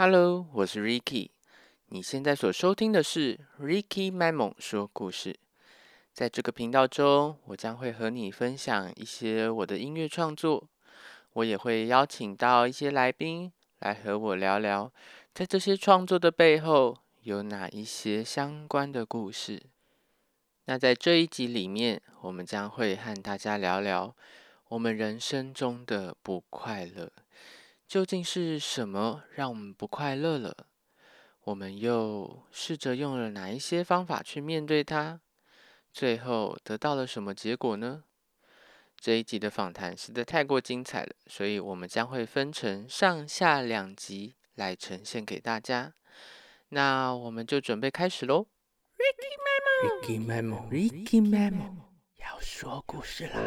Hello，我是 Ricky。你现在所收听的是 Ricky Memo 说故事。在这个频道中，我将会和你分享一些我的音乐创作。我也会邀请到一些来宾来和我聊聊，在这些创作的背后有哪一些相关的故事。那在这一集里面，我们将会和大家聊聊我们人生中的不快乐。究竟是什么让我们不快乐了？我们又试着用了哪一些方法去面对它？最后得到了什么结果呢？这一集的访谈实在太过精彩了，所以我们将会分成上下两集来呈现给大家。那我们就准备开始喽！Ricky Memo，Ricky Memo，要说故事啦！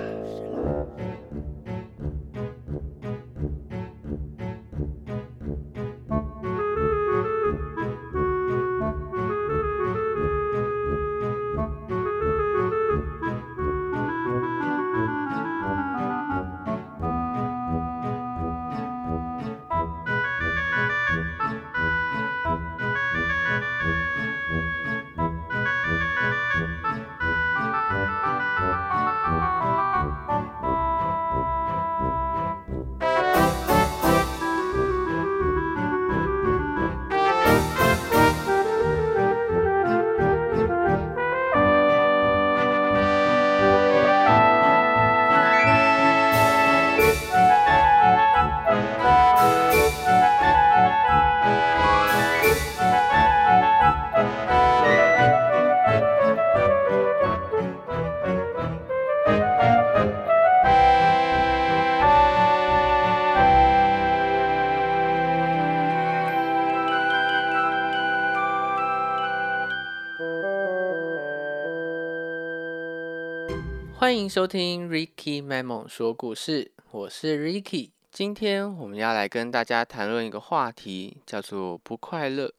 收听 Ricky Memo 说故事，我是 Ricky。今天我们要来跟大家谈论一个话题，叫做不快乐。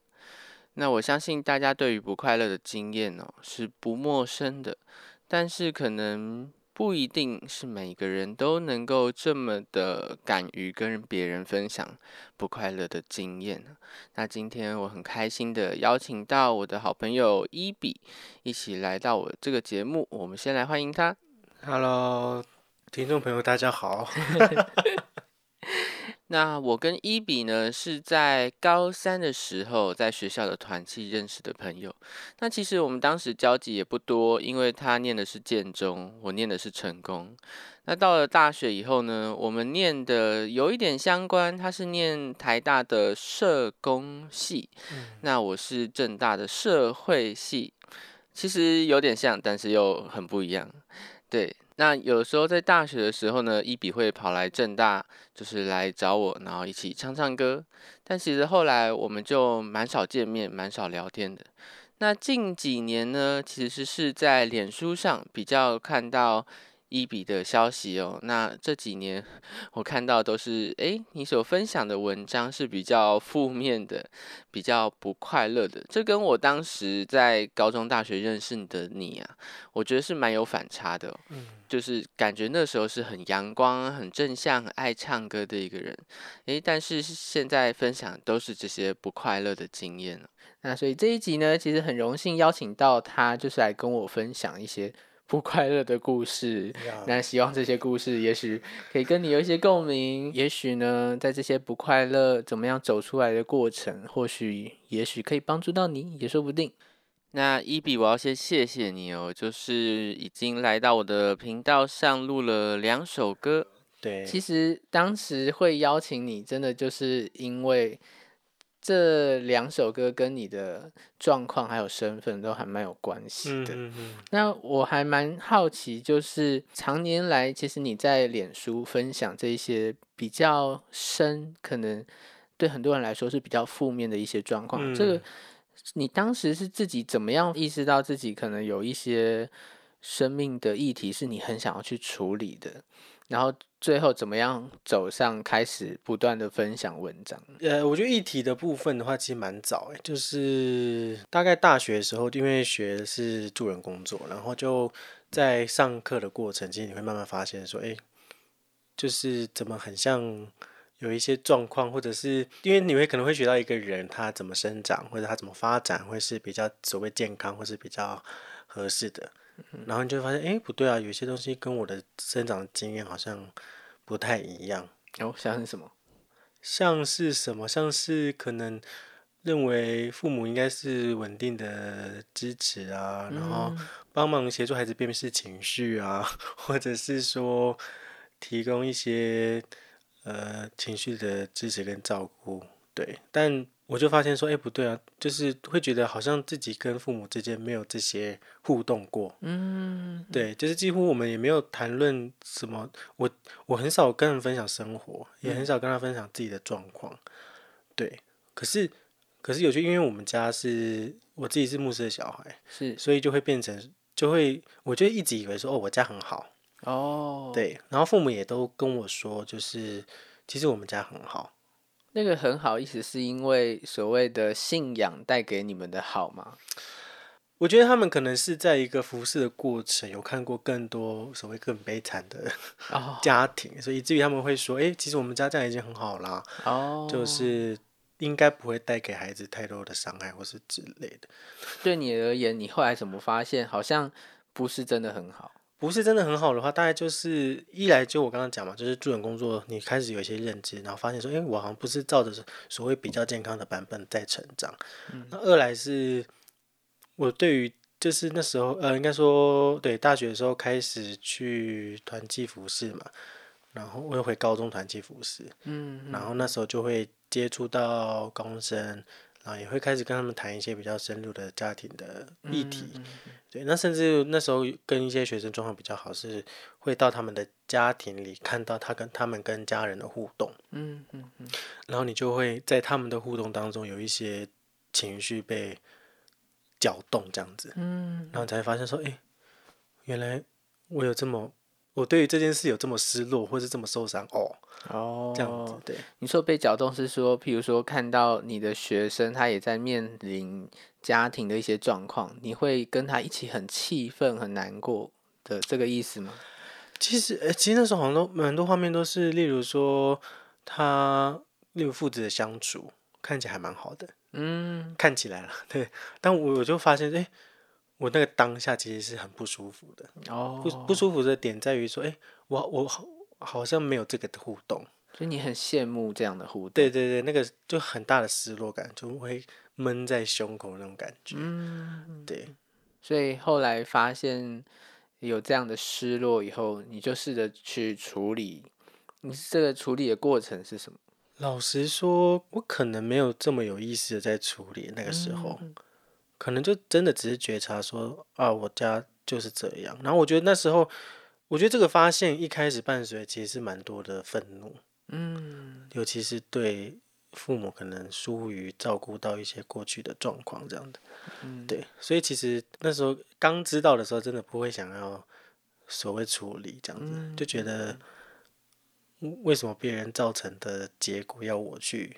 那我相信大家对于不快乐的经验哦是不陌生的，但是可能不一定是每个人都能够这么的敢于跟别人分享不快乐的经验。那今天我很开心的邀请到我的好朋友伊比一起来到我这个节目，我们先来欢迎他。Hello，听众朋友，大家好。那我跟伊比呢是在高三的时候在学校的团契认识的朋友。那其实我们当时交集也不多，因为他念的是建中，我念的是成功。那到了大学以后呢，我们念的有一点相关，他是念台大的社工系，那我是正大的社会系，其实有点像，但是又很不一样。对，那有时候在大学的时候呢，一比会跑来正大，就是来找我，然后一起唱唱歌。但其实后来我们就蛮少见面，蛮少聊天的。那近几年呢，其实是在脸书上比较看到。一笔的消息哦，那这几年我看到都是，诶，你所分享的文章是比较负面的，比较不快乐的。这跟我当时在高中、大学认识的你啊，我觉得是蛮有反差的。嗯，就是感觉那时候是很阳光、很正向、很爱唱歌的一个人，诶，但是现在分享都是这些不快乐的经验那所以这一集呢，其实很荣幸邀请到他，就是来跟我分享一些。不快乐的故事，那希望这些故事也许可以跟你有一些共鸣。也许呢，在这些不快乐怎么样走出来的过程，或许也许可以帮助到你，也说不定。那伊比，我要先谢谢你哦，就是已经来到我的频道上录了两首歌。对，其实当时会邀请你，真的就是因为。这两首歌跟你的状况还有身份都还蛮有关系的。那我还蛮好奇，就是常年来，其实你在脸书分享这些比较深，可能对很多人来说是比较负面的一些状况。这个你当时是自己怎么样意识到自己可能有一些生命的议题是你很想要去处理的？然后最后怎么样走上开始不断的分享文章？呃，我觉得议题的部分的话，其实蛮早哎，就是大概大学的时候，因为学的是助人工作，然后就在上课的过程，其实你会慢慢发现说，哎，就是怎么很像有一些状况，或者是因为你会可能会学到一个人他怎么生长，或者他怎么发展，会是比较所谓健康，或是比较合适的。然后你就会发现，哎，不对啊，有些东西跟我的生长经验好像不太一样。哦，像是什么？像是什么？像是可能认为父母应该是稳定的支持啊，然后帮忙协助孩子辨识情绪啊，或者是说提供一些呃情绪的支持跟照顾。对，但。我就发现说，哎，不对啊，就是会觉得好像自己跟父母之间没有这些互动过。嗯，对，就是几乎我们也没有谈论什么。我我很少跟人分享生活，也很少跟他分享自己的状况。对，可是可是有些，因为我们家是我自己是牧师的小孩，是，所以就会变成就会，我就一直以为说，哦，我家很好。哦，对，然后父母也都跟我说，就是其实我们家很好。那个很好，意思是因为所谓的信仰带给你们的好吗？我觉得他们可能是在一个服侍的过程，有看过更多所谓更悲惨的 家庭，所以以至于他们会说：“哎，其实我们家这样已经很好啦。”哦，就是应该不会带给孩子太多的伤害或是之类的。对你而言，你后来怎么发现好像不是真的很好？不是真的很好的话，大概就是一来就我刚刚讲嘛，就是助人工作，你开始有一些认知，然后发现说，哎，我好像不是照着所谓比较健康的版本在成长。那二来是，我对于就是那时候，呃，应该说对大学的时候开始去团契服饰嘛，然后我又回高中团契服饰，嗯，然后那时候就会接触到高中生。啊，也会开始跟他们谈一些比较深入的家庭的议题，对，那甚至那时候跟一些学生状况比较好，是会到他们的家庭里看到他跟他们跟家人的互动，嗯嗯嗯，然后你就会在他们的互动当中有一些情绪被搅动这样子，嗯，然后才发现说，哎，原来我有这么。我对于这件事有这么失落，或是这么受伤哦，哦，这样子对。你说被搅动是说，譬如说看到你的学生他也在面临家庭的一些状况，你会跟他一起很气愤、很难过的这个意思吗？其实，呃，其实那时候好像都蛮多画面都是，例如说他，例如父子的相处，看起来还蛮好的，嗯，看起来了，对。但我我就发现，哎。我那个当下其实是很不舒服的，哦，不不舒服的点在于说，哎，我我好好像没有这个互动，所以你很羡慕这样的互动，对对对，那个就很大的失落感，就会闷在胸口那种感觉，嗯，对，所以后来发现有这样的失落以后，你就试着去处理，你这个处理的过程是什么？老实说，我可能没有这么有意识的在处理那个时候。可能就真的只是觉察说啊，我家就是这样。然后我觉得那时候，我觉得这个发现一开始伴随其实是蛮多的愤怒，嗯，尤其是对父母可能疏于照顾到一些过去的状况这样的，嗯，对。所以其实那时候刚知道的时候，真的不会想要所谓处理这样子，就觉得为什么别人造成的结果要我去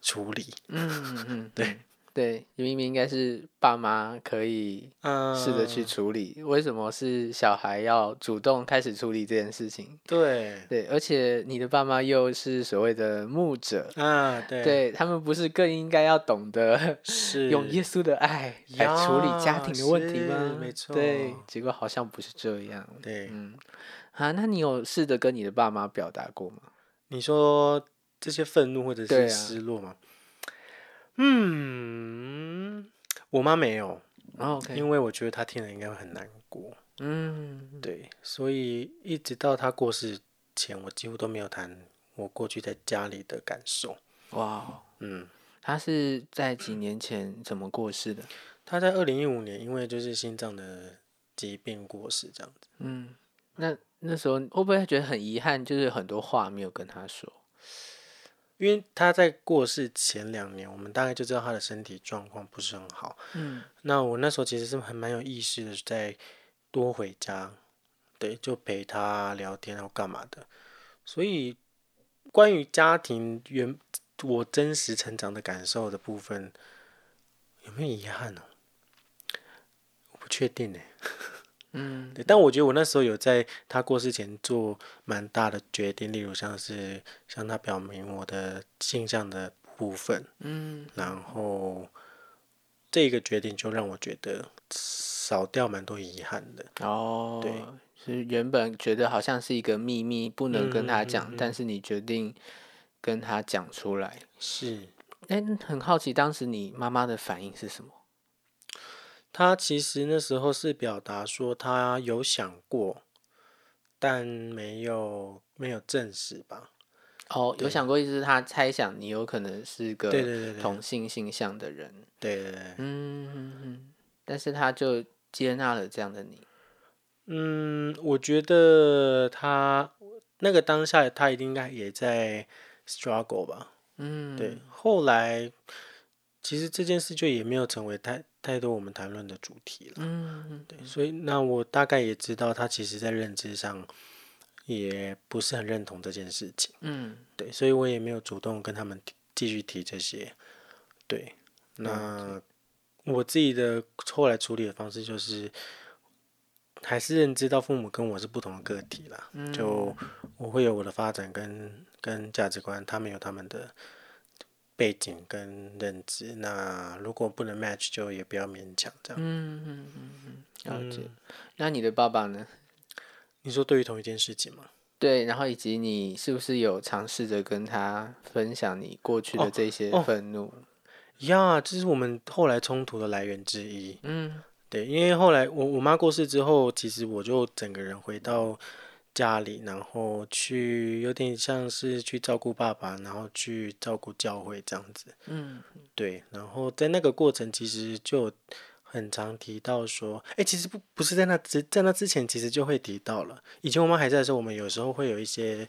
处理？嗯 嗯，对。对，明明应该是爸妈可以试着去处理，为什么是小孩要主动开始处理这件事情？对对，而且你的爸妈又是所谓的牧者啊，对，对他们不是更应该要懂得 是用耶稣的爱来处理家庭的问题吗？没错，对，结果好像不是这样。对，嗯，啊，那你有试着跟你的爸妈表达过吗？你说这些愤怒或者是失落吗？嗯，我妈没有，OK，因为我觉得她听了应该会很难过。嗯，对，所以一直到她过世前，我几乎都没有谈我过去在家里的感受。哇，嗯，她是在几年前怎么过世的？她在二零一五年，因为就是心脏的疾病过世，这样子。嗯，那那时候会不会觉得很遗憾？就是很多话没有跟她说。因为他在过世前两年，我们大概就知道他的身体状况不是很好。嗯，那我那时候其实是很蛮有意识的，在多回家，对，就陪他聊天，然后干嘛的。所以关于家庭原我真实成长的感受的部分，有没有遗憾呢？我不确定呢。嗯，对。但我觉得我那时候有在他过世前做蛮大的决定，例如像是向他表明我的性向的部分，嗯，然后这个决定就让我觉得少掉蛮多遗憾的。哦，对，是原本觉得好像是一个秘密，不能跟他讲，但是你决定跟他讲出来。是，哎，很好奇当时你妈妈的反应是什么？他其实那时候是表达说他有想过，但没有没有证实吧。哦，有想过，意思是他猜想你有可能是个对对对同性性向的人。对对对，嗯嗯嗯，但是他就接纳了这样的你。嗯，我觉得他那个当下他一定应该也在 struggle 吧。嗯，对，后来其实这件事就也没有成为太。太多我们谈论的主题了，嗯，对，所以那我大概也知道他其实在认知上也不是很认同这件事情，嗯，对，所以我也没有主动跟他们继续提这些，对，那我自己的后来处理的方式就是还是认知到父母跟我是不同的个体啦，就我会有我的发展跟跟价值观，他们有他们的。背景跟认知，那如果不能 match，就也不要勉强这样。嗯嗯嗯嗯，了解。那你的爸爸呢？你说对于同一件事情吗？对，然后以及你是不是有尝试着跟他分享你过去的这些愤怒？呀，这是我们后来冲突的来源之一。嗯，对，因为后来我我妈过世之后，其实我就整个人回到。家里，然后去有点像是去照顾爸爸，然后去照顾教会这样子。嗯，对。然后在那个过程，其实就很常提到说，哎，其实不不是在那之在那之前，其实就会提到了。以前我妈还在的时候，我们有时候会有一些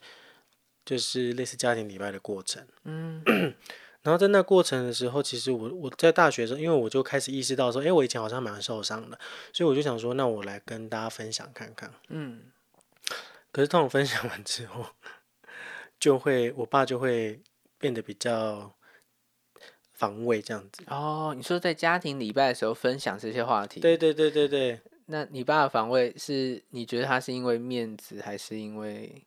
就是类似家庭礼拜的过程。嗯，然后在那过程的时候，其实我我在大学的时候，因为我就开始意识到说，哎，我以前好像蛮受伤的，所以我就想说，那我来跟大家分享看看。嗯。可是当我分享完之后，就会我爸就会变得比较防卫这样子。哦，你说在家庭礼拜的时候分享这些话题？对对对对对。那你爸的防卫是你觉得他是因为面子，还是因为？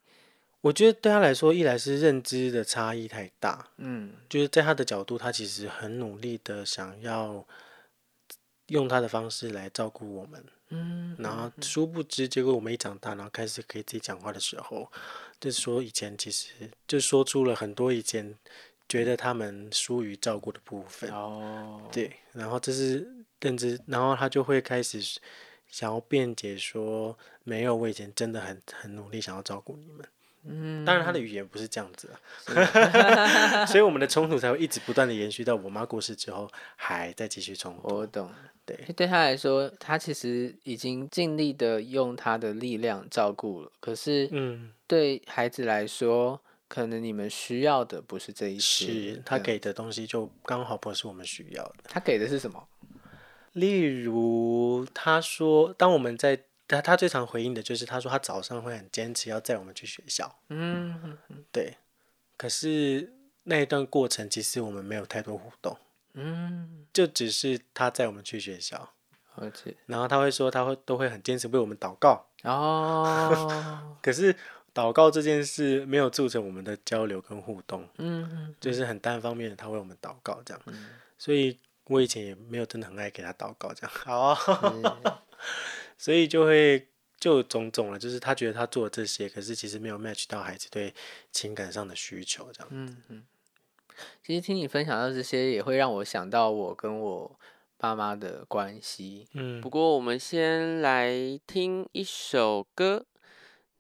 我觉得对他来说，一来是认知的差异太大。嗯，就是在他的角度，他其实很努力的想要用他的方式来照顾我们。嗯，然后殊不知，结果我们一长大，然后开始可以自己讲话的时候，就说以前其实就说出了很多以前觉得他们疏于照顾的部分。哦，对，然后这是认知，然后他就会开始想要辩解说，没有，我以前真的很很努力想要照顾你们。嗯，当然他的语言不是这样子啊，所以我们的冲突才会一直不断的延续到我妈过世之后，还在继续冲突。我懂，对，对他来说，他其实已经尽力的用他的力量照顾了，可是，嗯，对孩子来说，可能你们需要的不是这一些，是他给的东西就刚好不是我们需要的。他给的是什么？例如，他说，当我们在。他他最常回应的就是，他说他早上会很坚持要载我们去学校。嗯，对。可是那一段过程，其实我们没有太多互动。嗯，就只是他载我们去学校，而且，然后他会说他会都会很坚持为我们祷告。哦。可是祷告这件事没有促成我们的交流跟互动。嗯就是很单方面的，他为我们祷告这样。嗯。所以我以前也没有真的很爱给他祷告这样。好。所以就会就种种了，就是他觉得他做了这些，可是其实没有 match 到孩子对情感上的需求，这样。嗯嗯。其实听你分享到这些，也会让我想到我跟我爸妈的关系。嗯。不过我们先来听一首歌，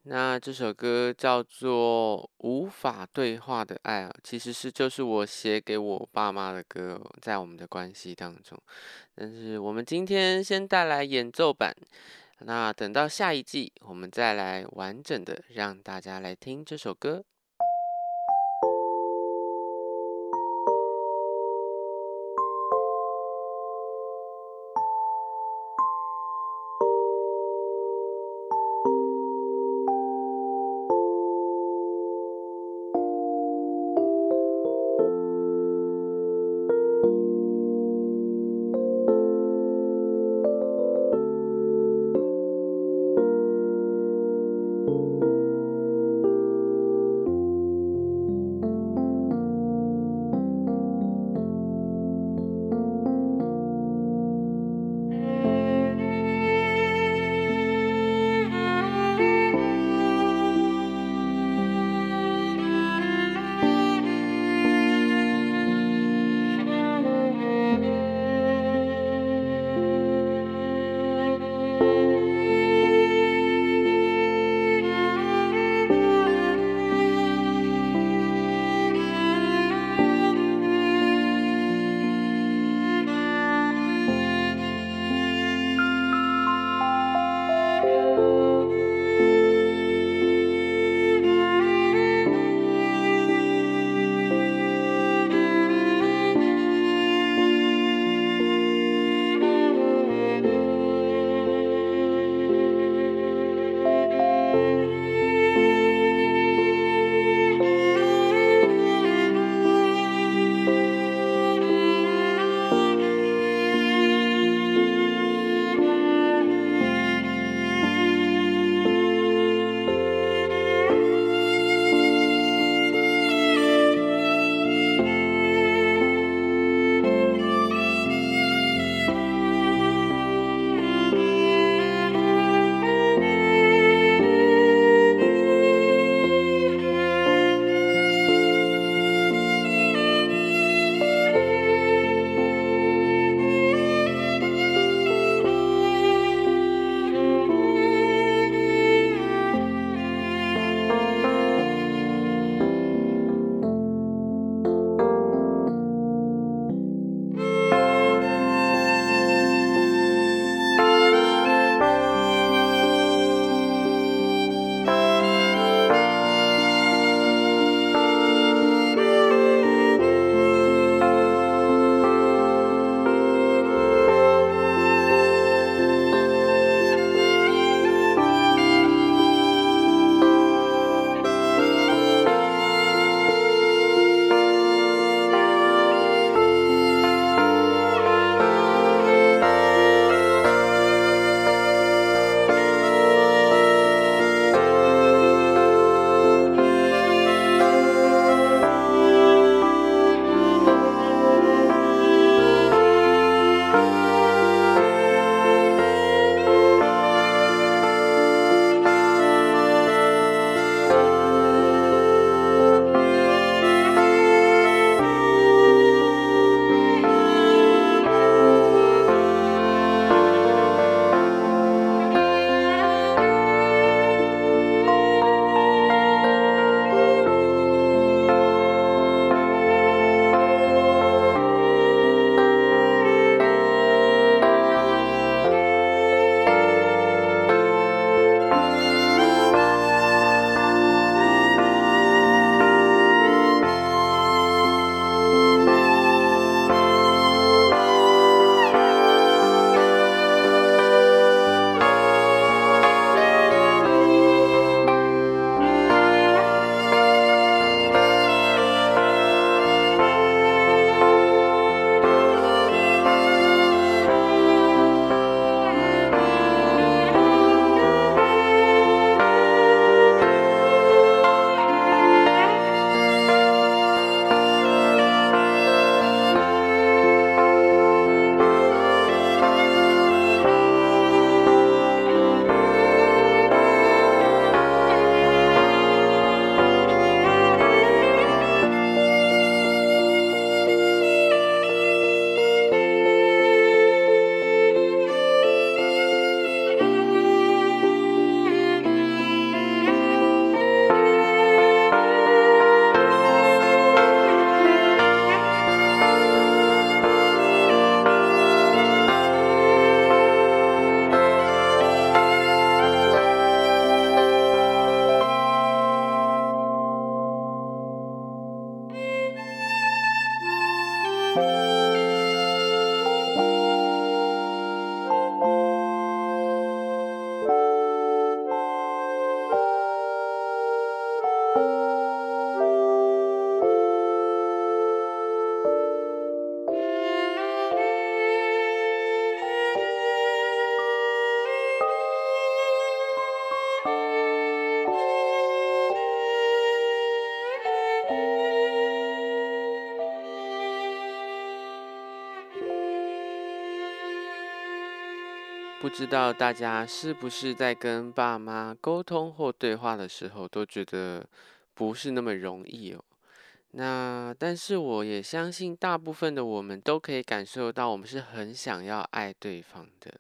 那这首歌叫做《无法对话的爱》啊，其实是就是我写给我爸妈的歌，在我们的关系当中。但是我们今天先带来演奏版，那等到下一季，我们再来完整的让大家来听这首歌。不知道大家是不是在跟爸妈沟通或对话的时候，都觉得不是那么容易哦。那但是我也相信，大部分的我们都可以感受到，我们是很想要爱对方的。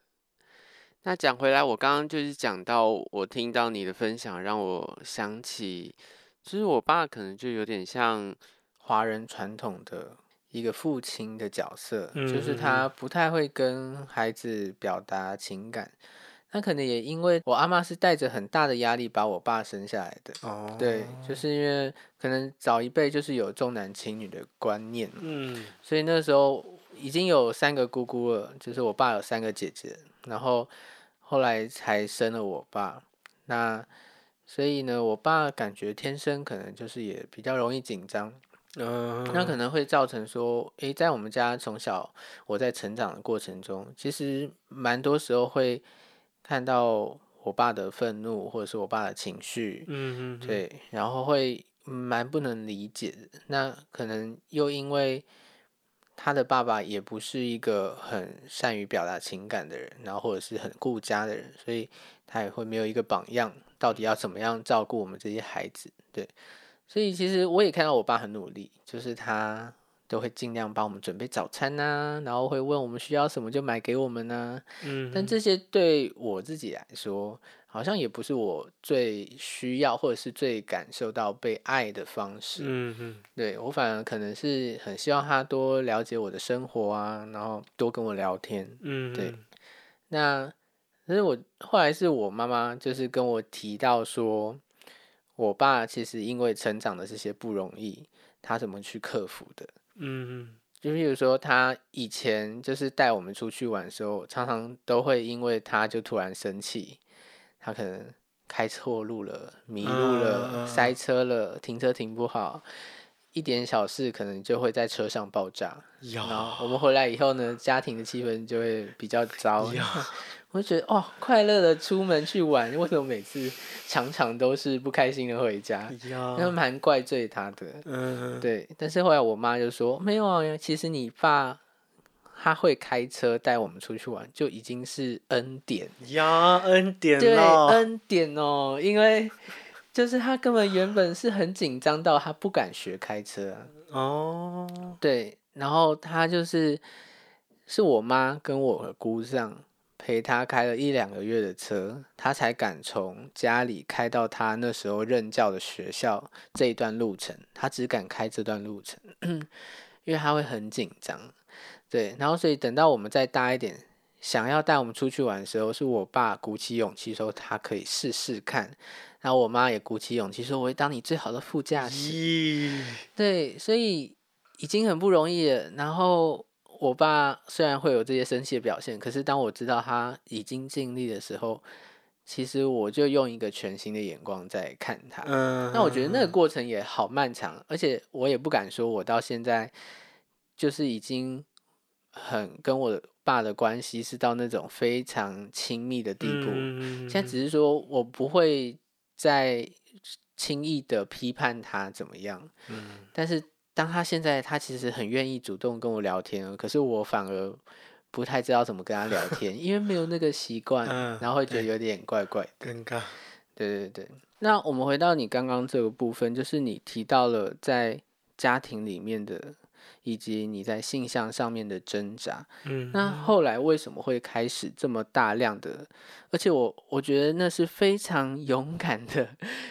那讲回来，我刚刚就是讲到，我听到你的分享，让我想起，其实我爸可能就有点像华人传统的。一个父亲的角色，就是他不太会跟孩子表达情感。那可能也因为我阿妈是带着很大的压力把我爸生下来的。哦，对，就是因为可能早一辈就是有重男轻女的观念。嗯，所以那时候已经有三个姑姑了，就是我爸有三个姐姐，然后后来才生了我爸。那所以呢，我爸感觉天生可能就是也比较容易紧张。嗯，那可能会造成说，诶，在我们家从小我在成长的过程中，其实蛮多时候会看到我爸的愤怒，或者是我爸的情绪，嗯嗯，对，然后会蛮不能理解的。那可能又因为他的爸爸也不是一个很善于表达情感的人，然后或者是很顾家的人，所以他也会没有一个榜样，到底要怎么样照顾我们这些孩子，对。所以其实我也看到我爸很努力，就是他都会尽量帮我们准备早餐呐，然后会问我们需要什么就买给我们呐。嗯，但这些对我自己来说，好像也不是我最需要或者是最感受到被爱的方式。嗯嗯，对我反而可能是很希望他多了解我的生活啊，然后多跟我聊天。嗯，对。那可是我后来是我妈妈就是跟我提到说。我爸其实因为成长的这些不容易，他怎么去克服的？嗯，就比如说他以前就是带我们出去玩的时候，常常都会因为他就突然生气，他可能开错路了、迷路了、塞车了、停车停不好，一点小事可能就会在车上爆炸。然后我们回来以后呢，家庭的气氛就会比较糟。我就觉得哦，快乐的出门去玩，为什么每次常常都是不开心的回家？因为蛮怪罪他的。嗯，对。但是后来我妈就说：“没有啊，其实你爸他会开车带我们出去玩，就已经是恩典呀，恩典对，恩典哦。因为就是他根本原本是很紧张到他不敢学开车哦。对，然后他就是是我妈跟我姑丈。”陪他开了一两个月的车，他才敢从家里开到他那时候任教的学校这一段路程。他只敢开这段路程，因为他会很紧张。对，然后所以等到我们再大一点，想要带我们出去玩的时候，是我爸鼓起勇气说他可以试试看，然后我妈也鼓起勇气说我会当你最好的副驾驶。对，所以已经很不容易了。然后。我爸虽然会有这些生气的表现，可是当我知道他已经尽力的时候，其实我就用一个全新的眼光在看他。嗯，那我觉得那个过程也好漫长，而且我也不敢说我到现在就是已经很跟我爸的关系是到那种非常亲密的地步。现在只是说我不会再轻易的批判他怎么样。嗯，但是。当他现在，他其实很愿意主动跟我聊天，可是我反而不太知道怎么跟他聊 天，因为没有那个习惯，然后会觉得有点怪怪、尴尬。对对对，那我们回到你刚刚这个部分，就是你提到了在家庭里面的。以及你在性向上面的挣扎，嗯，那后来为什么会开始这么大量的？而且我我觉得那是非常勇敢的，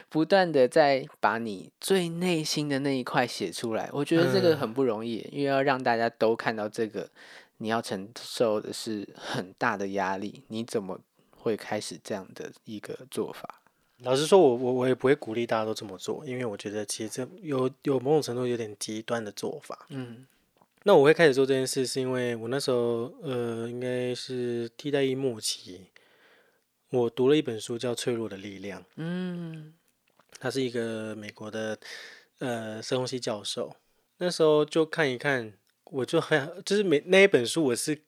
不断的在把你最内心的那一块写出来。我觉得这个很不容易，因为要让大家都看到这个，你要承受的是很大的压力。你怎么会开始这样的一个做法？老实说，我我我也不会鼓励大家都这么做，因为我觉得其实这有有某种程度有点极端的做法。嗯，那我会开始做这件事，是因为我那时候呃，应该是替代役末期，我读了一本书叫《脆弱的力量》。嗯，他是一个美国的呃生物系教授，那时候就看一看，我就很就是每那一本书，我是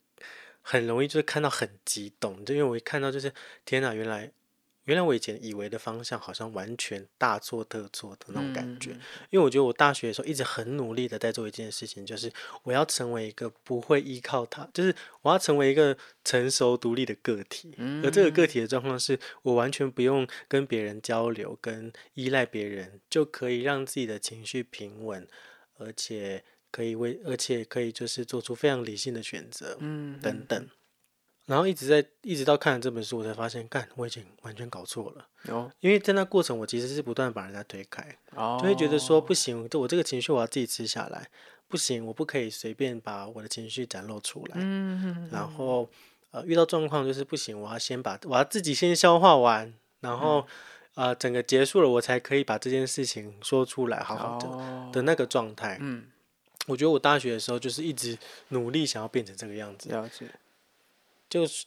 很容易就是看到很激动，就因为我一看到就是天哪，原来。原来我以前以为的方向好像完全大错特错的那种感觉。嗯因为我觉得我大学的时候一直很努力的在做一件事情，就是我要成为一个不会依靠他，就是我要成为一个成熟独立的个体。而这个个体的状况是我完全不用跟别人交流，跟依赖别人，就可以让自己的情绪平稳，而且可以为，而且可以就是做出非常理性的选择，嗯等等。然后一直在一直到看了这本书，我才发现，干，我已经完全搞错了。哦因为在那过程，我其实是不断把人家推开，哦，就会觉得说不行，这我这个情绪我要自己吃下来，不行，我不可以随便把我的情绪展露出来。嗯然后呃，遇到状况就是不行，我要先把我要自己先消化完，然后、呃整个结束了，我才可以把这件事情说出来，好好的、哦的那个状态。嗯，我觉得我大学的时候就是一直努力想要变成这个样子，了解。就是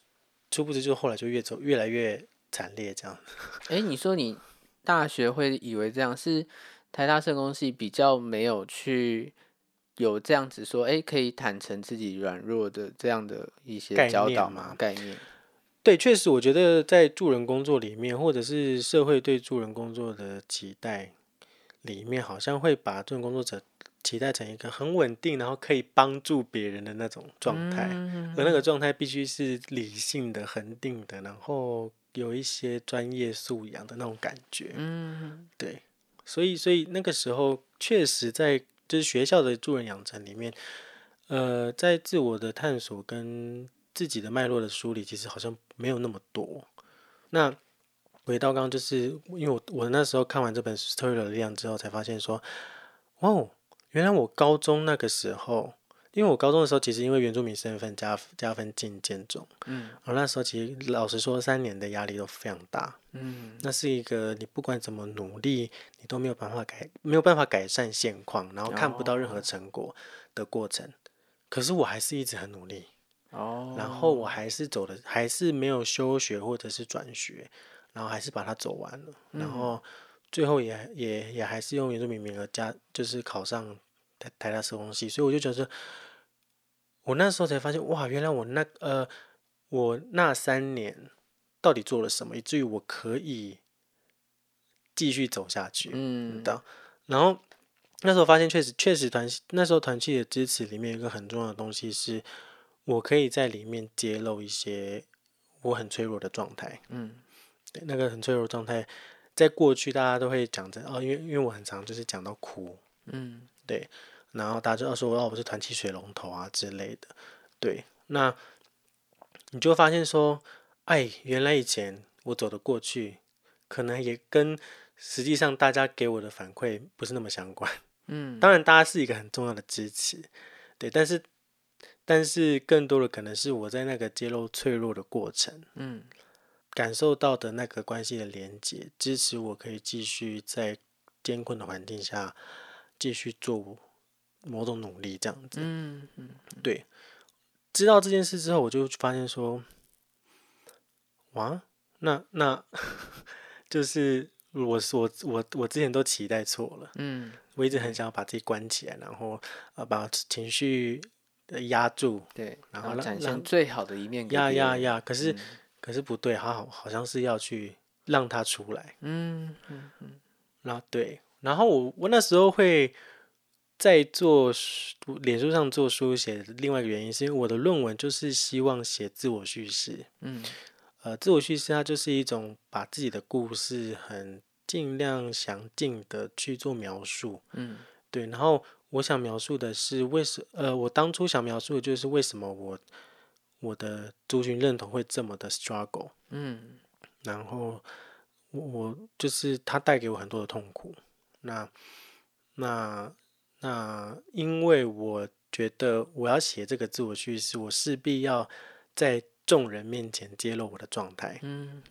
殊不知就后来就越走越来越惨烈这样。哎，你说你大学会以为这样是台大社工系比较没有去有这样子说，哎，可以坦诚自己软弱的这样的一些教导吗？概念？对，确实，我觉得在助人工作里面，或者是社会对助人工作的期待里面，好像会把助人工作者期待成一个很稳定，然后可以帮助别人的那种状态。嗯而那个状态必须是理性的、恒定的，然后有一些专业素养的那种感觉。嗯对，所以所以那个时候确实在就是学校的助人养成里面，呃，在自我的探索跟自己的脉络的梳理，其实好像没有那么多。那回到刚刚，就是因为我我那时候看完这本《Story 的力量》之后，才发现说，哇哦，原来我高中那个时候，因为我高中的时候，其实因为原住民身份加加分进建中，嗯。我那时候其实老实说，三年的压力都非常大。嗯。那是一个你不管怎么努力，你都没有办法改，没有办法改善现况，然后看不到任何成果的过程。可是我还是一直很努力，哦，然后我还是走的，还是没有休学或者是转学，然后还是把它走完了，然后最后也也也还是用原住民名额加，就是考上台台大社工系，所以我就觉得，我那时候才发现，哇，原来我那呃，我那三年到底做了什么，以至于我可以继续走下去。嗯的。然后那时候发现，确实确实团那时候团契的支持里面有一个很重要的东西是，我可以在里面揭露一些我很脆弱的状态。嗯对，那个很脆弱的状态，在过去大家都会讲着哦，因为因为我很常就是讲到哭，嗯对然后大家就要说哦，我是团气水龙头啊之类的。对，那你就会发现说，哎，原来以前我走的过去，可能也跟实际上大家给我的反馈不是那么相关。嗯当然，大家是一个很重要的支持，对，但是但是更多的可能是我在那个揭露脆弱的过程，嗯感受到的那个关系的连接，支持我可以继续在艰困的环境下继续做某种努力，这样子。嗯嗯对，知道这件事之后，我就发现说，哇，那那 就是我我我我之前都期待错了，嗯我一直很想要把自己关起来，然后呃把情绪呃压住，对，然然后展现让最好的一面给压压压，可是、嗯可是不对，好好好像是要去让它出来。嗯嗯然后对，然后我我那时候会在做脸书上做书写另外一个原因，是因为我的论文就是希望写自我叙事。嗯呃，自我叙事它就是一种把自己的故事很尽量详尽的去做描述。嗯对，然后我想描述的是为什呃，我当初想描述的就是为什么我我的族群认同会这么的 struggle。嗯然后我我就是它带给我很多的痛苦。那那那，因为我觉得我要写这个自我叙事，我势必要在众人面前揭露我的状态，嗯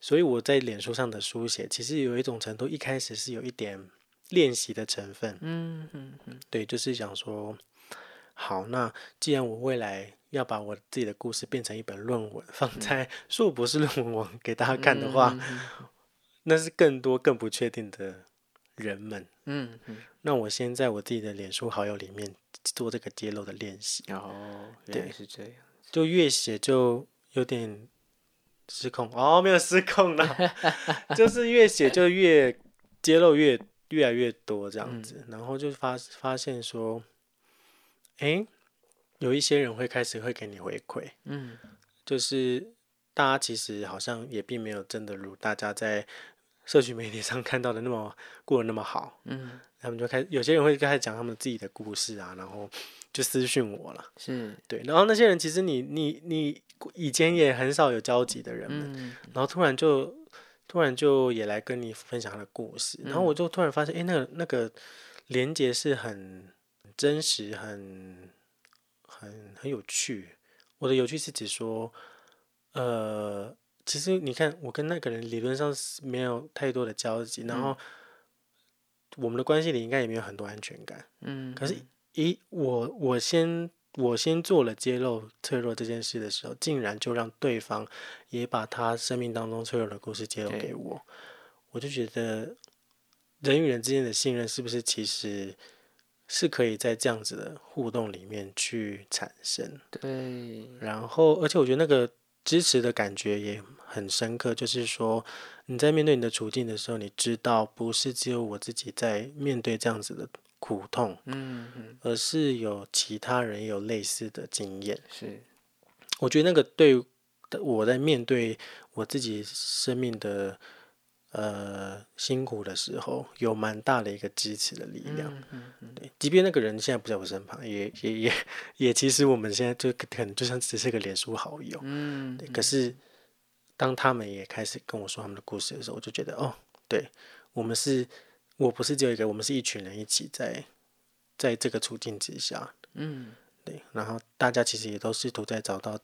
所以我在脸书上的书写，其实有一种程度一开始是有一点练习的成分。嗯嗯嗯对，就是想说，好，那既然我未来要把我自己的故事变成一本论文，放在硕博士论文网给大家看的话，那是更多更不确定的人们。嗯嗯，那我先在我自己的脸书好友里面做这个揭露的练习，哦，原对是这样，就越写就有点失控。哦，没有失控啦，就是越写就越揭露越越来越多这样子，然后就发发现说，哎，有一些人会开始会给你回馈，嗯，就是大家其实好像也并没有真的如大家在社群媒体上看到的那么过得那么好，嗯，他们就开有些人会开始讲他们自己的故事啊，然后就私讯我了，是对，然后那些人其实你你你。以前也很少有交集的人们，然后突然就突然就也来跟你分享他的故事，然后我就突然发现，哎，那个那个连接是很真实、很很很有趣。我的有趣是指说，呃，其实你看，我跟那个人理论上是没有太多的交集，然后我们的关系里应该也没有很多安全感。嗯，可是，一，我我先。我先做了揭露脆弱这件事的时候，竟然就让对方也把他生命当中脆弱的故事揭露给我，我就觉得人与人之间的信任是不是其实是可以在这样子的互动里面去产生？对。然后，而且我觉得那个支持的感觉也很深刻，就是说你在面对你的处境的时候，你知道不是只有我自己在面对这样子的。苦痛，嗯嗯，而是有其他人有类似的经验，是，我觉得那个对我在面对我自己生命的呃辛苦的时候，有蛮大的一个支持的力量，嗯嗯，对，即便那个人现在不在我身旁，也也也 也，其实我们现在就可能就像只是个脸书好友，嗯，对，可是当他们也开始跟我说他们的故事的时候，我就觉得哦，对我们是。我不是只有一个，我们是一群人一起在，在这个处境之下，嗯，对，然后大家其实也都试图在找到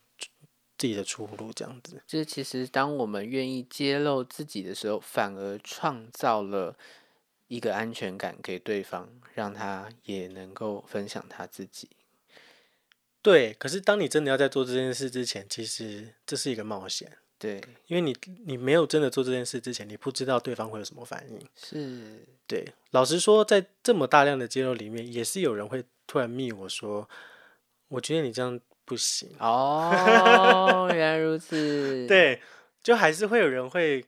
自己的出路，这样子。就是其实当我们愿意揭露自己的时候，反而创造了一个安全感给对方，让他也能够分享他自己。对，可是当你真的要在做这件事之前，其实这是一个冒险。对，因为你你没有真的做这件事之前，你不知道对方会有什么反应。是，对。老实说，在这么大量的揭露里面，也是有人会突然密我说：“我觉得你这样不行。”哦，原来如此。对，就还是会有人会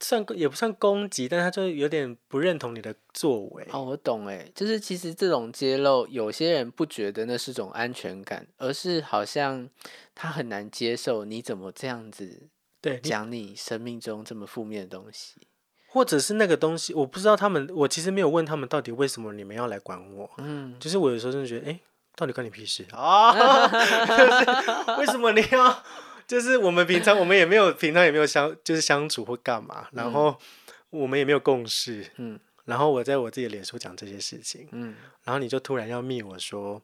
算也不算攻击，但他就有点不认同你的作为。哦，我懂哎，就是其实这种揭露，有些人不觉得那是种安全感，而是好像他很难接受你怎么这样子。对，讲你生命中这么负面的东西，或者是那个东西，我不知道他们，我其实没有问他们到底为什么你们要来管我。嗯，就是我有时候真的觉得，哎，到底关你屁事啊？为什么你要？就是我们平常我们也没有平常也没有相，就是相处或干嘛，然后我们也没有共识。嗯，然后我在我自己的脸书讲这些事情，嗯，然后你就突然要密我说，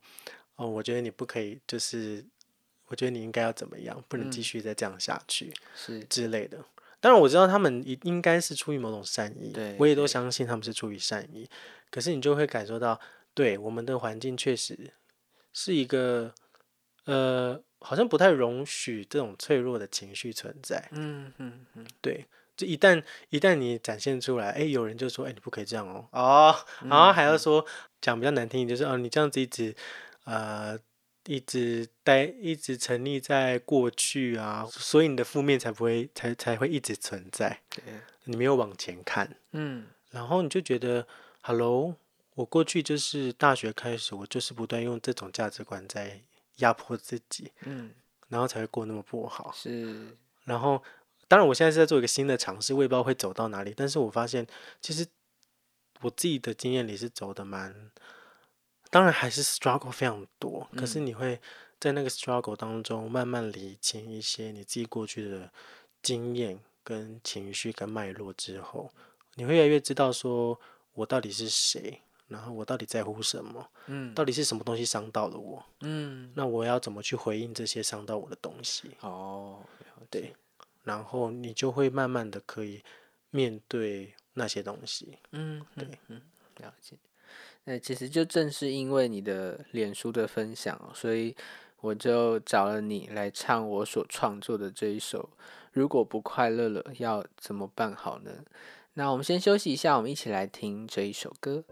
哦，我觉得你不可以，就是。我觉得你应该要怎么样，不能继续再这样下去，是之类的。当然我知道他们应应该是出于某种善意，对我也都相信他们是出于善意。可是你就会感受到，对我们的环境确实是一个，呃，好像不太容许这种脆弱的情绪存在。嗯嗯嗯，对，就一旦一旦你展现出来，哎，有人就说，哎，你不可以这样哦，哦，然后还要说讲比较难听，就是哦，你这样子一直，呃。一直待，一直沉溺在过去啊，所以你的负面才不会，才才会一直存在。对，你没有往前看，嗯，然后你就觉得，Hello，我过去就是大学开始，我就是不断用这种价值观在压迫自己，嗯，然后才会过那么不好。是，然后当然我现在是在做一个新的尝试，我也不知道会走到哪里，但是我发现其实我自己的经验里是走的蛮。当然还是 struggle 非常多，可是你会在那个 struggle 当中慢慢理清一些你自己过去的经验、跟情绪、跟脉络之后，你会越来越知道说我到底是谁，然后我到底在乎什么，嗯，到底是什么东西伤到了我，嗯，那我要怎么去回应这些伤到我的东西？哦，对，然后你就会慢慢的可以面对那些东西，嗯，对，嗯，了解。那其实就正是因为你的脸书的分享，所以我就找了你来唱我所创作的这一首。如果不快乐了，要怎么办好呢？那我们先休息一下，我们一起来听这一首歌。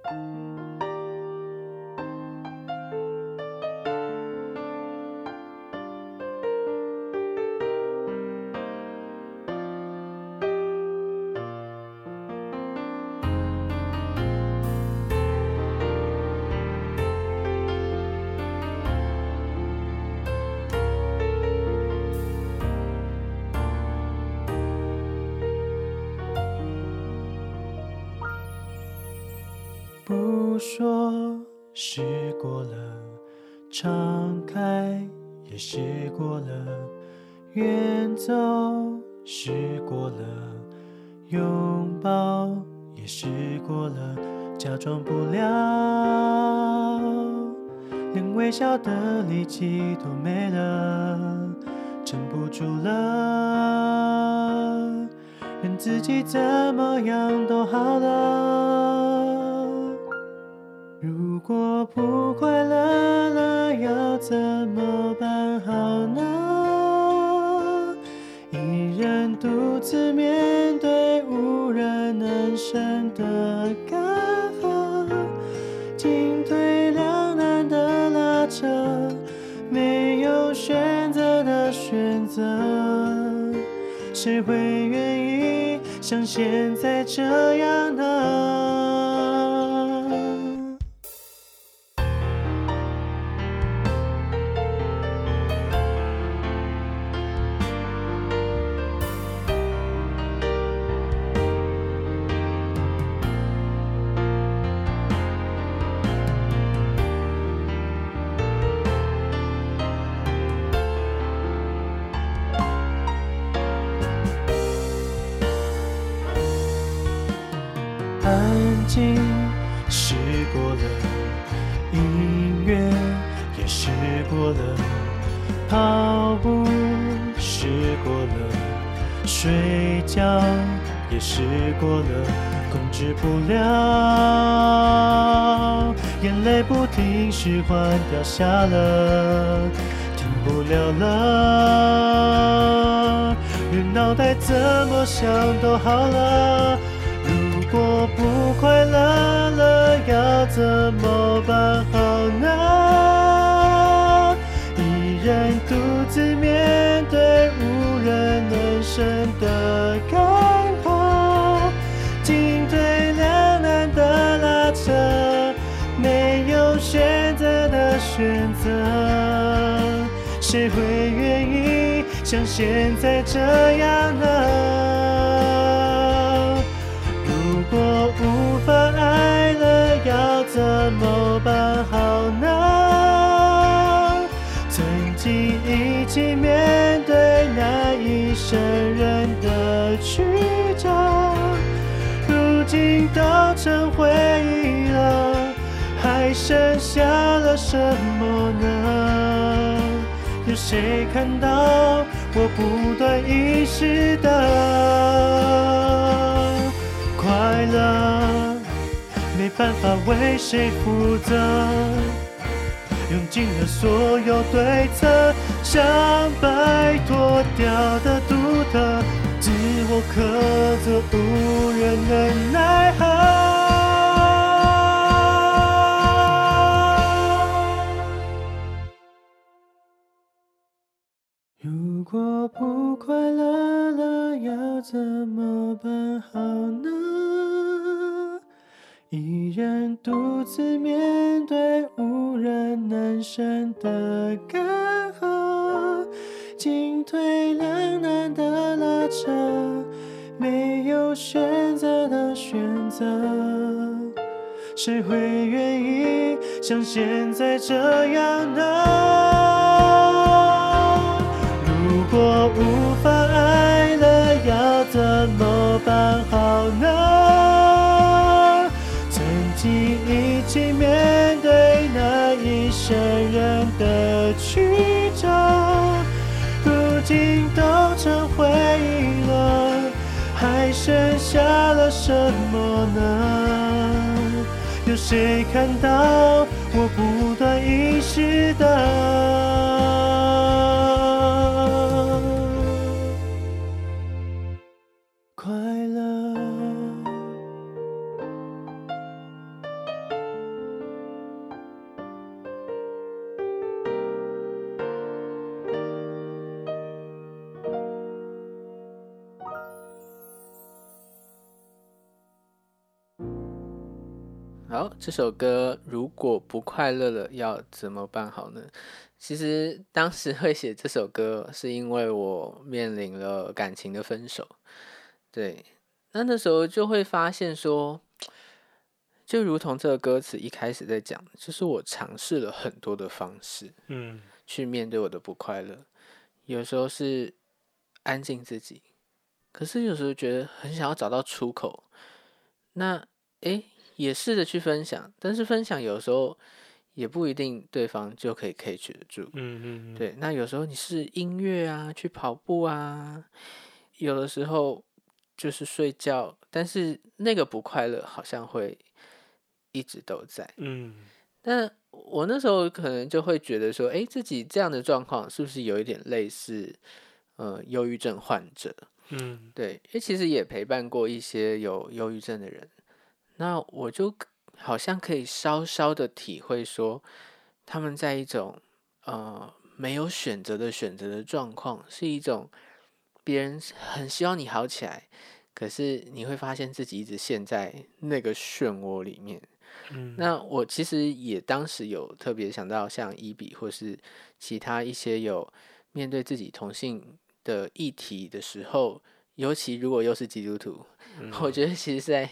拥抱也试过了，假装不了，连微笑的力气都没了，撑不住了。任自己怎么样都好了。如果不快乐了，要怎么办独自面对无人能生的干涸，进退两难的拉扯，没有选择的选择，谁会愿意？像现在这样呢？也试过了，控制不了，眼泪不停释缓掉下了，停不了了，人脑袋怎么想都好了。如果不快乐了，要怎么办好呢？一人独自面对无人能伸谁会愿意像现在这样呢？如果无法爱了，要怎么办好呢？曾经一起面对难以胜任的曲折，如今都成回忆了，还剩下了什么呢？谁看到我不断遗失的？快乐没办法为谁负责，用尽了所有对策，想摆脱掉的独特，自我苛责，无人能奈何。果不快乐了，要怎么办好呢？一人独自面对无人能伸的干涸，进退两难的拉扯，没有选择的选择，谁会愿意像现在这样呢？如果无法爱了，要怎么办好呢？曾经一起面对那一生人的曲折，如今都成回忆了，还剩下了什么呢？有谁看到我不断遗失的？这首歌如果不快乐了，要怎么办好呢？其实当时会写这首歌，是因为我面临了感情的分手。对，那那时候就会发现说，就如同这个歌词一开始在讲，就是我尝试了很多的方式，嗯去面对我的不快乐。有时候是安静自己，可是有时候觉得很想要找到出口。那诶，也试着去分享，但是分享有时候也不一定对方就可以 catch 得住。嗯嗯，对，那有时候你是音乐啊，去跑步啊，有的时候就是睡觉，但是那个不快乐好像会一直都在。嗯但我那时候可能就会觉得说，诶，自己这样的状况是不是有一点类似，呃，忧郁症患者？嗯对，因为其实也陪伴过一些有忧郁症的人，那我就好像可以稍稍的体会说，他们在一种呃没有选择的选择的状况，是一种别人很希望你好起来，可是你会发现自己一直陷在那个漩涡里面。嗯，那我其实也当时有特别想到，像伊比或是其他一些有面对自己同性的议题的时候，尤其如果又是基督徒，我觉得其实在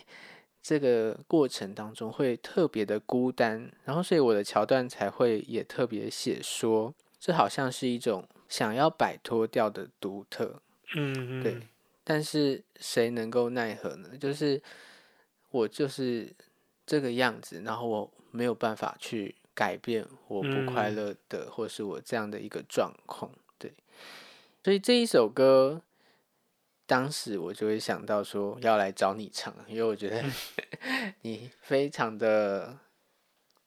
这个过程当中会特别的孤单，然后所以我的桥段才会也特别写说，这好像是一种想要摆脱掉的独特，嗯嗯对，但是谁能够奈何呢？就是我就是这个样子，然后我没有办法去改变我不快嗯乐的，或是我这样的一个状况。对，所以这一首歌，当时我就会想到说要来找你唱，因为我觉得 你非常的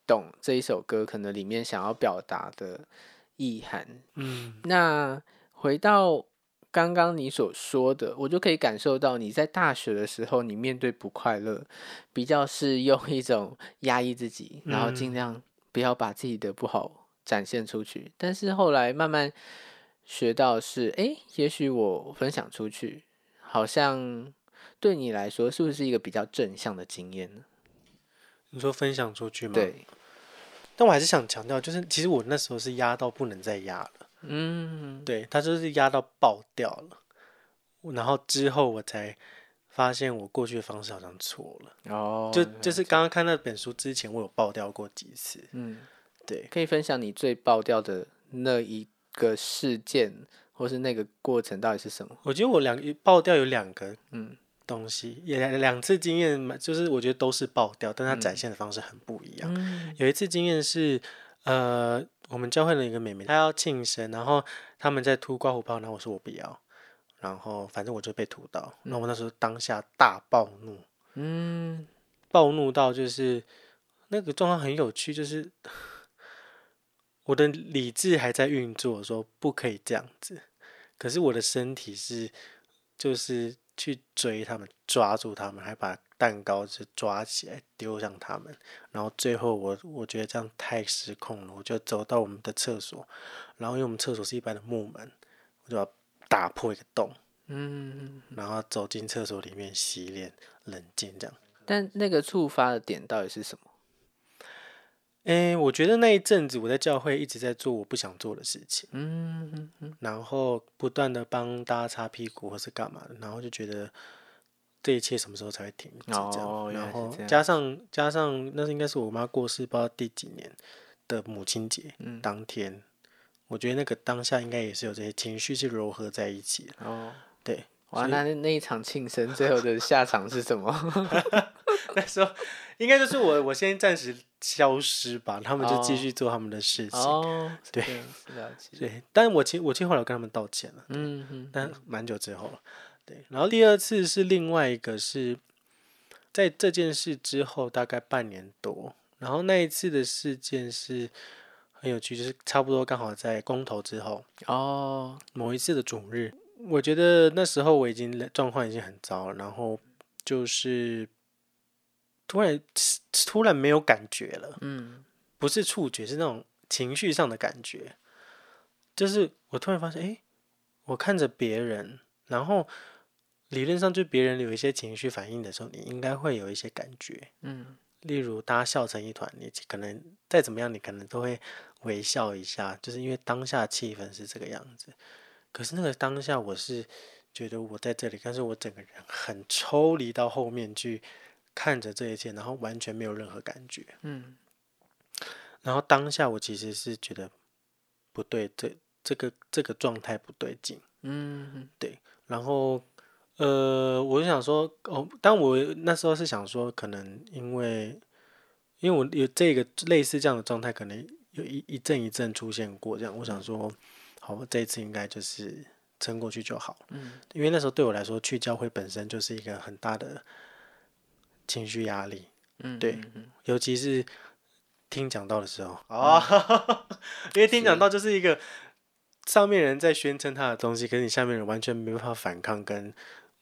懂这一首歌可能里面想要表达的意涵。嗯那回到刚刚你所说的，我就可以感受到你在大学的时候，你面对不快乐，比较是用一种压抑自己，然后尽嗯量不要把自己的不好展现出去。但是后来慢慢学到是，诶，也许我分享出去，好像对你来说是不是一个比较正向的经验呢？你说分享出去吗？。对，但我还是想强调，就是其实我那时候是压到不能再压了，嗯，对，他就是压到爆掉了，然后之后我才发现我过去的方式好像错了，哦，就就是刚刚看那本书之前，我有爆掉过几次，嗯。对，可以分享你最爆掉的那一个事件，或是那个过程到底是什么？我觉得我两爆掉有两个嗯。东西，也两两次经验蛮，就是我觉得都是爆掉，但它展现的方式很不一样。嗯。有一次经验是，呃，我们教会了一个妹妹，她要庆生，然后他们在涂刮胡泡，然后我说我不要，然后反正我就被涂到，那我那时候当下大暴怒，嗯。暴怒到就是那个状况很有趣，就是 我的理智还在运作，说不可以这样子，可是我的身体是就是去追他们，抓住他们，还把蛋糕就抓起来丢向他们，然后最后我我觉得这样太失控了，我就走到我们的厕所，然后因为我们厕所是一般的木门，我就要打破一个洞，嗯，然后走进厕所里面洗脸，冷静这样。但那个触发的点到底是什么？诶，我觉得那一阵子我在教会一直在做我不想做的事情，嗯嗯嗯。然后不断的帮大家擦屁股或是干嘛的，然后就觉得这一切什么时候才会停止这样，哦然后加上加上那是应该是我妈过世不知道第几年的母亲节、嗯。当天，我觉得那个当下应该也是有这些情绪是糅合在一起的，哦，对，哇，那那那一场庆生最后的下场是什么？那时候应该就是我我先暂时消失吧，他们就继哦续做他们的事情，哦，对。对，但我其实我其实后来有跟他们道歉了。嗯嗯但蛮久之后了。对，然后第二次是另外一个是在这件事之后大概半年多，然后那一次的事件是很有趣，就是差不多刚好在公投之后哦，某一次的主日，我觉得那时候我已经状况已经很糟了，然后就是突然突然没有感觉了，嗯不是触觉，是那种情绪上的感觉。就是我突然发现，诶，我看着别人，然后理论上就别人有一些情绪反应的时候，你应该会有一些感觉。嗯例如大家笑成一团，你可能再怎么样，你可能都会微笑一下，就是因为当下气氛是这个样子。可是那个当下，我是觉得我在这里，但是我整个人很抽离到后面去看着这一切，然后完全没有任何感觉。嗯然后当下我其实是觉得不对，这这个这个状态不对劲。嗯对然后呃，我就想说，哦，但我那时候是想说，可能因为因为我有这个类似这样的状态，可能有一一阵一阵出现过，这样我想说，好，这一次应该就是撑过去就好。嗯。因为那时候对我来说，去教会本身就是一个很大的情绪压力，嗯，对嗯嗯。尤其是听讲道的时候哦，因为听讲道就是一个上面人在宣称他的东西，可是你下面人完全没办法反抗跟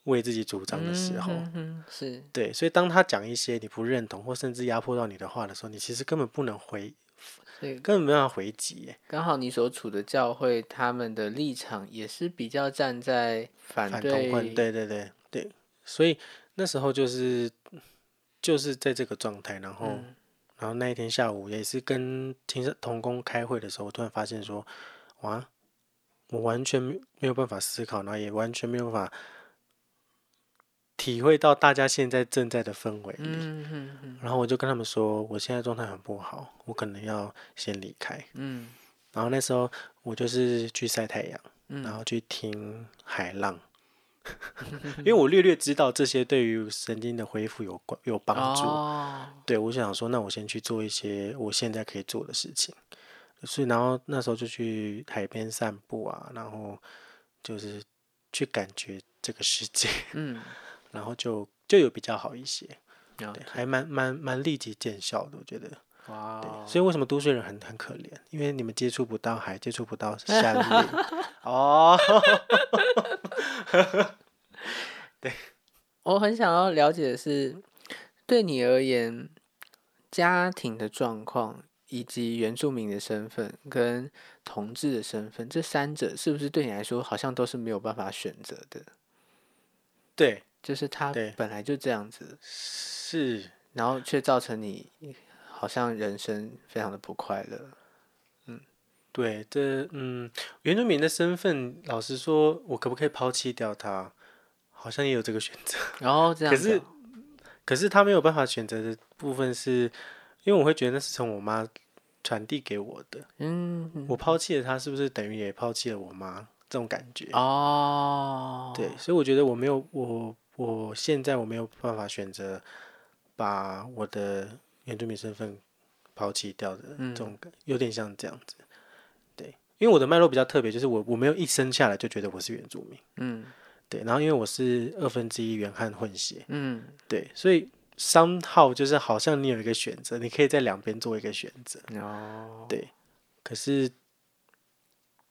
为自己主张的时候，嗯是。对，所以当他讲一些你不认同或甚至压迫到你的话的时候，你其实根本不能回，所以根本没办法回击，刚好你所处的教会，他们的立场也是比较站在反反对，同，对对对对，所以那时候就是就是在这个状态，然后。嗯。然后那一天下午也是跟听同工开会的时候，我突然发现说，哇，我完全没没有办法思考，然后也完全没有办法体会到大家现在正在的氛围里。然后我就跟他们说，我现在状态很不好，我可能要先离开。嗯然后那时候我就是去晒太阳，嗯然后去听海浪，因为我略略知道这些对于神经的恢复有关有帮助。哦，对，我想说，那我先去做一些我现在可以做的事情。所以，然后那时候就去海边散步啊，然后就是去感觉这个世界，嗯，然后就就有比较好一些，对，还蛮蛮蛮立即见效的，我觉得。对，哇哦，所以为什么都市人很很可怜？因为你们接触不到海，接触不到山林。哦 对，我很想要了解的是，对你而言，家庭的状况以及原住民的身份跟同志的身份，这三者是不是对你来说好像都是没有办法选择的？对，就是他本来就这样子，是，然后却造成你好像人生非常的不快乐。对，这嗯，原住民的身份，老实说，我可不可以抛弃掉他？好像也有这个选择。然后这样可是子哦，可是他没有办法选择的部分是，因为我会觉得那是从我妈传递给我的，嗯，我抛弃了他，是不是等于也抛弃了我妈？这种感觉。哦，对，所以我觉得我没有我我现在我没有办法选择把我的原住民身份抛弃掉的嗯这种感，有点像这样子。对，因为我的脉络比较特别，就是我我没有一生下来就觉得我是原住民。嗯对，然后因为我是二分之一原汉混血，嗯对，所以商号就是好像你有一个选择，你可以在两边做一个选择。哦，对，可是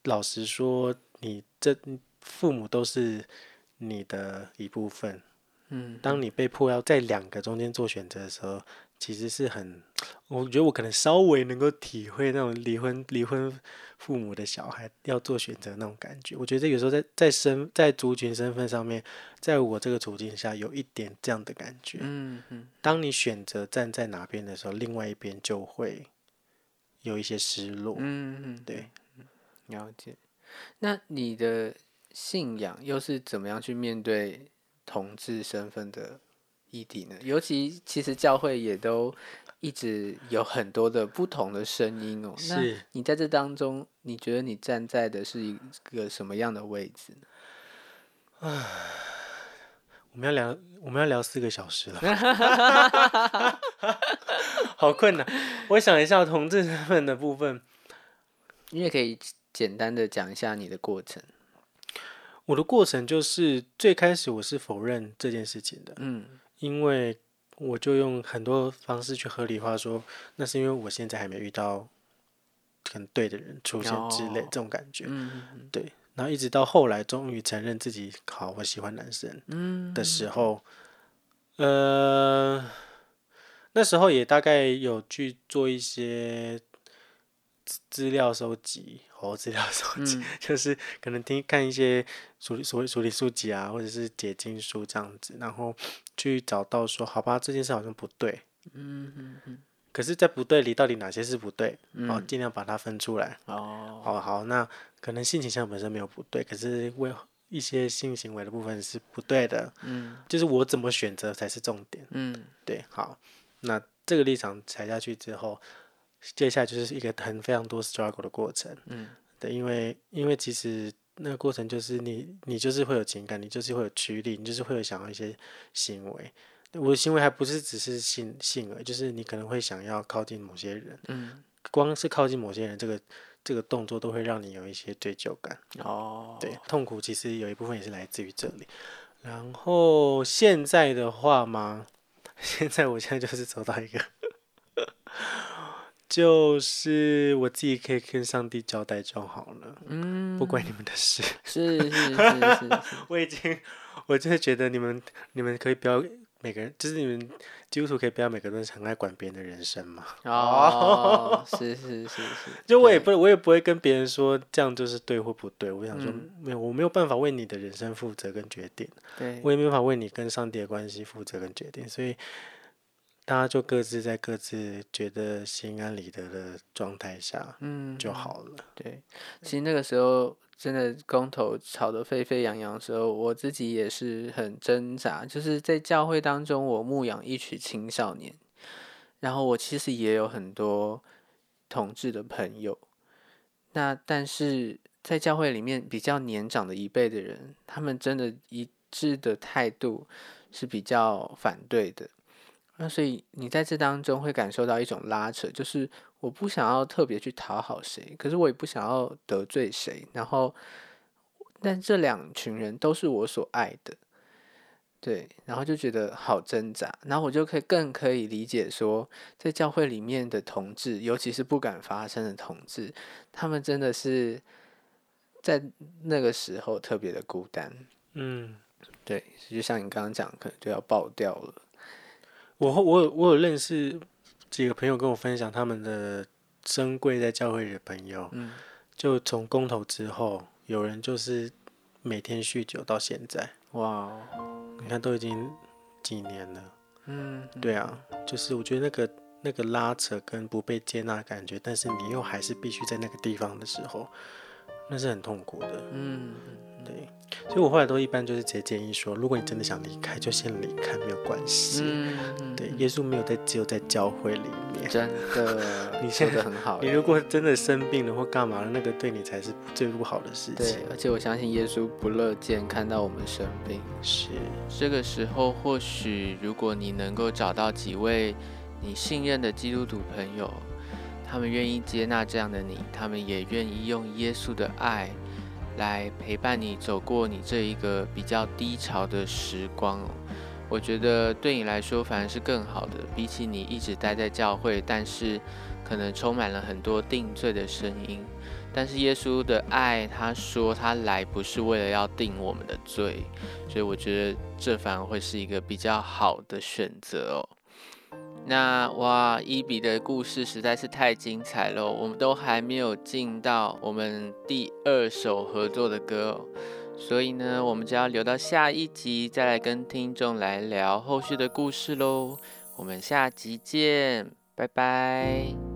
老实说，你这父母都是你的一部分。嗯当你被迫要在两个中间做选择的时候，其实是很，我觉得我可能稍微能够体会那种离婚离婚父母的小孩要做选择那种感觉。我觉得有时候在在身在族群身份上面，在我这个处境下，有一点这样的感觉。嗯嗯当你选择站在哪边的时候，另外一边就会有一些失落。嗯嗯，对，了解。那你的信仰又是怎么样去面对同志身份的议题呢？尤其其实教会也都一直有很多的不同的声音哦。那是你在这当中，你觉得你站在的是一个什么样的位置呢？我们要聊，我们要聊四个小时了，好困难。我想一下同志身份的部分，你也可以简单的讲一下你的过程。我的过程就是最开始我是否认这件事情的，嗯。因为我就用很多方式去合理化说，那是因为我现在还没遇到很对的人出现之类、哦这种感觉。嗯对，然后一直到后来，终于承认自己好，我喜欢男生嗯。的时候，呃，那时候也大概有去做一些资资料收集，哦，治疗手机，嗯。就是可能听看一些所理所谓所理书籍啊，或者是解经书这样子，然后去找到说，好吧，这件事好像不对，嗯嗯嗯。可是，在不对里到底哪些是不对？哦，嗯尽量把它分出来。哦。哦，好，那可能性倾向本身没有不对，可是为一些性行为的部分是不对的，嗯，就是我怎么选择才是重点，嗯，对，好，那这个立场踩下去之后，接下来就是一个很非常多 struggle 的过程，嗯，对，因为因为其实那个过程就是你你就是会有情感，你就是会有驱力，你就是会有想要一些行为，我的行为还不是只是性性而就是你可能会想要靠近某些人，嗯，光是靠近某些人这个。这个动作都会让你有一些追究感哦，对，痛苦其实有一部分也是来自于这里。然后现在的话嘛，现在我现在就是走到一个，就是我自己可以跟上帝交代就好了，嗯，不关你们的事。是是是是，我已经，我真的觉得你们你们可以不要。每个人就是你们基督徒可以不要每个人都很爱管别人的人生嘛？哦，是是是是。就我也不我也不会跟别人说这样就是对或不对。我想说，没有我没有办法为你的人生负责跟决定。对。我也没有办法为你跟上帝的关系负责跟决定，所以大家就各自在各自觉得心安理得的状态下，嗯，就好了。对，其实那个时候。真的公投吵得沸沸扬扬的时候，我自己也是很挣扎。就是在教会当中，我牧养一群青少年，然后我其实也有很多同志的朋友。那但是在教会里面比较年长的一辈的人，他们真的一致的态度是比较反对的。那所以你在这当中会感受到一种拉扯，就是我不想要特别去讨好谁，可是我也不想要得罪谁。然后，但这两群人都是我所爱的，对，然后就觉得好挣扎。然后我就可以更可以理解说，在教会里面的同志，尤其是不敢发声的同志，他们真的是在那个时候特别的孤单。嗯，对，就像你刚刚讲，可能就要爆掉了。我我有我有认识几个朋友跟我分享他们的珍贵在教会里的朋友，嗯，就从公投之后，有人就是每天酗酒到现在，哇，你看都已经几年了，嗯，对啊，就是我觉得那个那个拉扯跟不被接纳的感觉，但是你又还是必须在那个地方的时候，那是很痛苦的，嗯。对，所以我后来都一般就是直接建议说，如果你真的想离开，就先离开，没有关系。嗯，对，耶稣没有在只有在教会里面。真的，你说的很好。你如果真的生病了或干嘛了，那个对你才是最不好的事情。对，而且我相信耶稣不乐见看到我们生病。是，这个时候或许如果你能够找到几位你信任的基督徒朋友，他们愿意接纳这样的你，他们也愿意用耶稣的爱。来陪伴你走过你这一个比较低潮的时光，我觉得对你来说反而是更好的，比起你一直待在教会，但是可能充满了很多定罪的声音。但是耶稣的爱，他说他来不是为了要定我们的罪，所以我觉得这反而会是一个比较好的选择哦。那哇，伊比的故事实在是太精彩喽，我们都还没有进到我们第二首合作的歌，所以呢，我们就要留到下一集再来跟听众来聊后续的故事喽。我们下集见，拜拜。